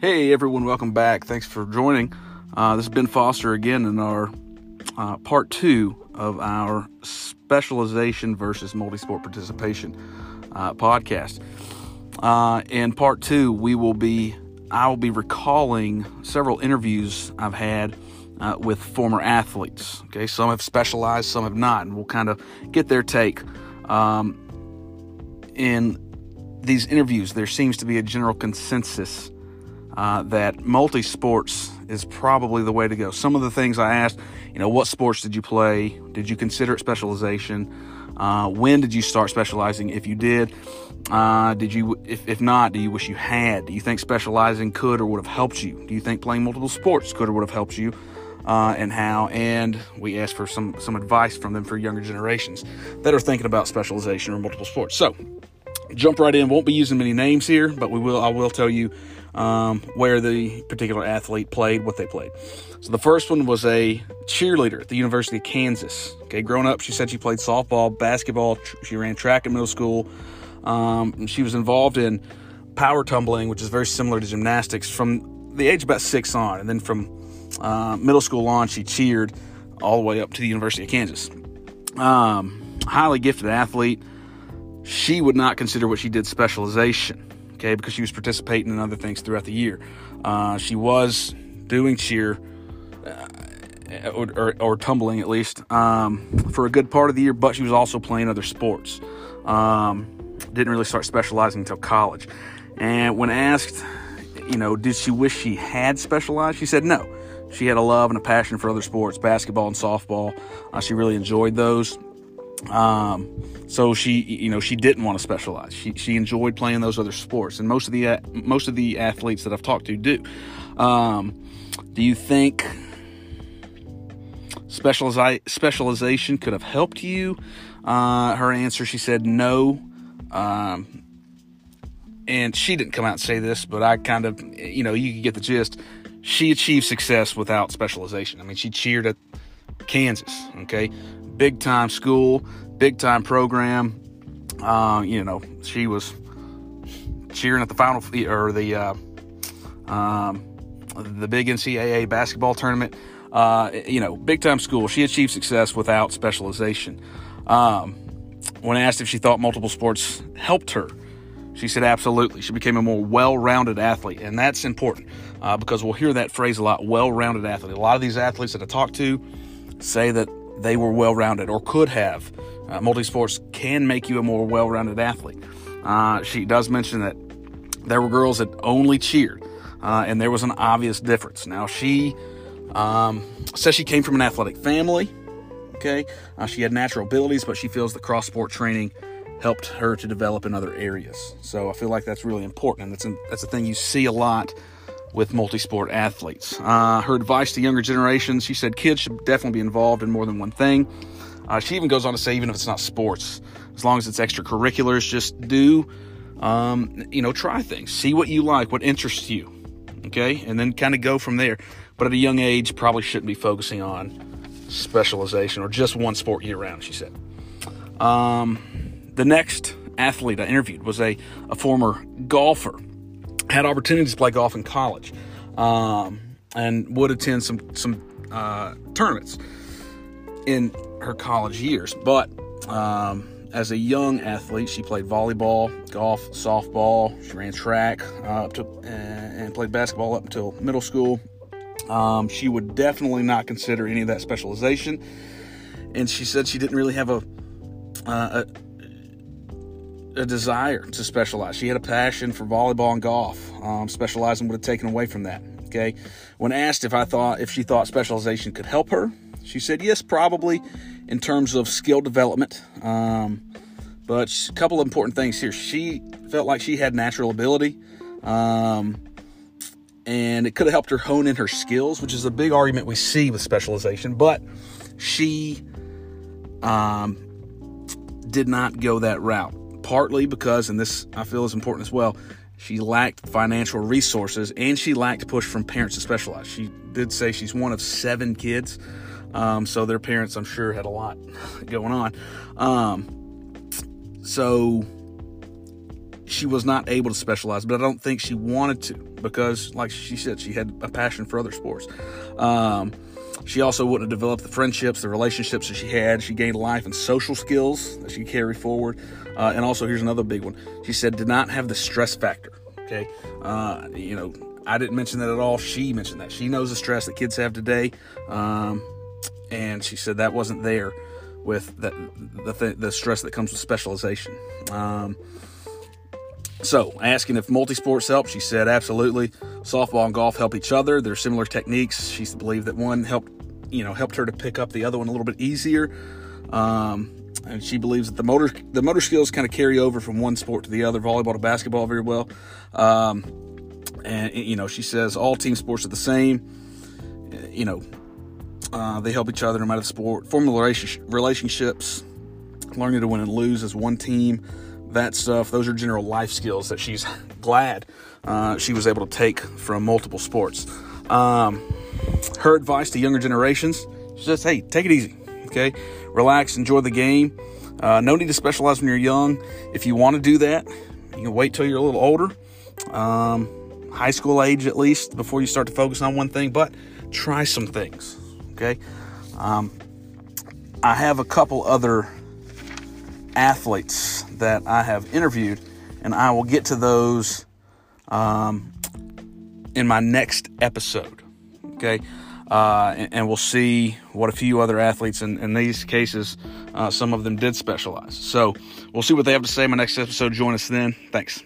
Hey everyone, welcome back. Thanks for joining. Uh, this is Ben Foster again in our uh, part two of our specialization versus multi-sport participation uh, podcast. Uh, in part two, we will be I will be recalling several interviews I've had uh, with former athletes. Okay, some have specialized, some have not, and we'll kind of get their take. Um, in these interviews, there seems to be a general consensus uh, that multi sports is probably the way to go. Some of the things I asked, you know, what sports did you play? Did you consider it specialization? Uh, when did you start specializing? If you did, uh, did you? If, if not, do you wish you had? Do you think specializing could or would have helped you? Do you think playing multiple sports could or would have helped you? Uh, and how? And we asked for some some advice from them for younger generations that are thinking about specialization or multiple sports. So, jump right in. Won't be using many names here, but we will. I will tell you um, where the particular athlete played, what they played. So the first one was a cheerleader at the University of Kansas. Okay, growing up, she said she played softball, basketball. She ran track in middle school. Um, she was involved in power tumbling, which is very similar to gymnastics, from the age about six on, and then from uh, middle school on, she cheered all the way up to the University of Kansas. Um, highly gifted athlete. She would not consider what she did specialization okay, because she was participating in other things throughout the year. Uh, she was doing cheer. Uh, or, or, or, tumbling at least um, for a good part of the year, but she was also playing other sports. Um, didn't really start specializing until college. And when asked, you know, did she wish she had specialized? She said no. She had a love and a passion for other sports, basketball and softball. Uh, she really enjoyed those. Um, so she, you know, she didn't want to specialize. She, she enjoyed playing those other sports, and most of the most of the athletes that I've talked to do. Um, do you think specialization could have helped you? Uh, her answer, she said no. Um, and she didn't come out and say this, but I kind of, you know, you can get the gist. She achieved success without specialization. I mean, she cheered at Kansas, okay? Big time school, big time program. Uh, you know, she was cheering at the final or the uh, um, the big NCAA basketball tournament. Uh, you know, big time school. She achieved success without specialization. Um, when asked if she thought multiple sports helped her, she said absolutely. She became a more well rounded athlete, and that's important uh, because we'll hear that phrase a lot well rounded athlete. A lot of these athletes that I talk to say that they were well rounded or could have. Uh, multi sports can make you a more well rounded athlete. Uh, she does mention that there were girls that only cheered, uh, and there was an obvious difference. Now, she um, says she came from an athletic family. Okay, uh, she had natural abilities, but she feels the cross sport training helped her to develop in other areas. So I feel like that's really important, and that's a, that's a thing you see a lot with multi-sport athletes. Uh, her advice to younger generations, she said kids should definitely be involved in more than one thing. Uh, she even goes on to say, even if it's not sports, as long as it's extracurriculars, just do, um, you know, try things, see what you like, what interests you, okay, and then kind of go from there. But at a young age, probably shouldn't be focusing on specialization or just one sport year round. She said. Um, the next athlete I interviewed was a, a former golfer had opportunities to play golf in college um, and would attend some some uh, tournaments in her college years. But um, as a young athlete, she played volleyball, golf, softball. She ran track uh, up to and played basketball up until middle school. Um, she would definitely not consider any of that specialization, and she said she didn't really have a, uh, a a desire to specialize. She had a passion for volleyball and golf. Um, specializing would have taken away from that. Okay. When asked if I thought if she thought specialization could help her, she said yes, probably in terms of skill development. Um, but a couple of important things here. She felt like she had natural ability, um, and it could have helped her hone in her skills, which is a big argument we see with specialization. But she um, did not go that route partly because, and this I feel is important as well, she lacked financial resources and she lacked push from parents to specialize. She did say she's one of seven kids, um, so their parents, I'm sure, had a lot going on. Um, so she was not able to specialize, but I don't think she wanted to because, like she said, she had a passion for other sports. Um, she also wouldn't have developed the friendships, the relationships that she had. She gained life and social skills that she carried forward. Uh, and also, here's another big one. She said, did not have the stress factor. Okay. Uh, you know, I didn't mention that at all. She mentioned that. She knows the stress that kids have today. Um, and she said that wasn't there with the, the, th- the stress that comes with specialization. Um, so, asking if multisports help, she said absolutely. Softball and golf help each other. They're similar techniques. She believed that one helped, you know, helped her to pick up the other one a little bit easier. Um, and she believes that the motor the motor skills kind of carry over from one sport to the other, volleyball to basketball, very well. Um, and you know, she says all team sports are the same. You know, uh, they help each other no matter the sport. Forming relationships, learning to win and lose as one team that stuff. Those are general life skills that she's glad uh, she was able to take from multiple sports. Um, her advice to younger generations is just, hey, take it easy, okay? Relax, enjoy the game. Uh, no need to specialize when you're young. If you want to do that, you can wait till you're a little older, um, high school age at least, before you start to focus on one thing. But try some things, okay? Um, I have a couple other athletes that I have interviewed, and I will get to those um, in my next episode. Okay. Uh, and, and, we'll see what a few other athletes in, in these cases, uh, some of them did specialize. So we'll see what they have to say in my next episode. Join us then. Thanks.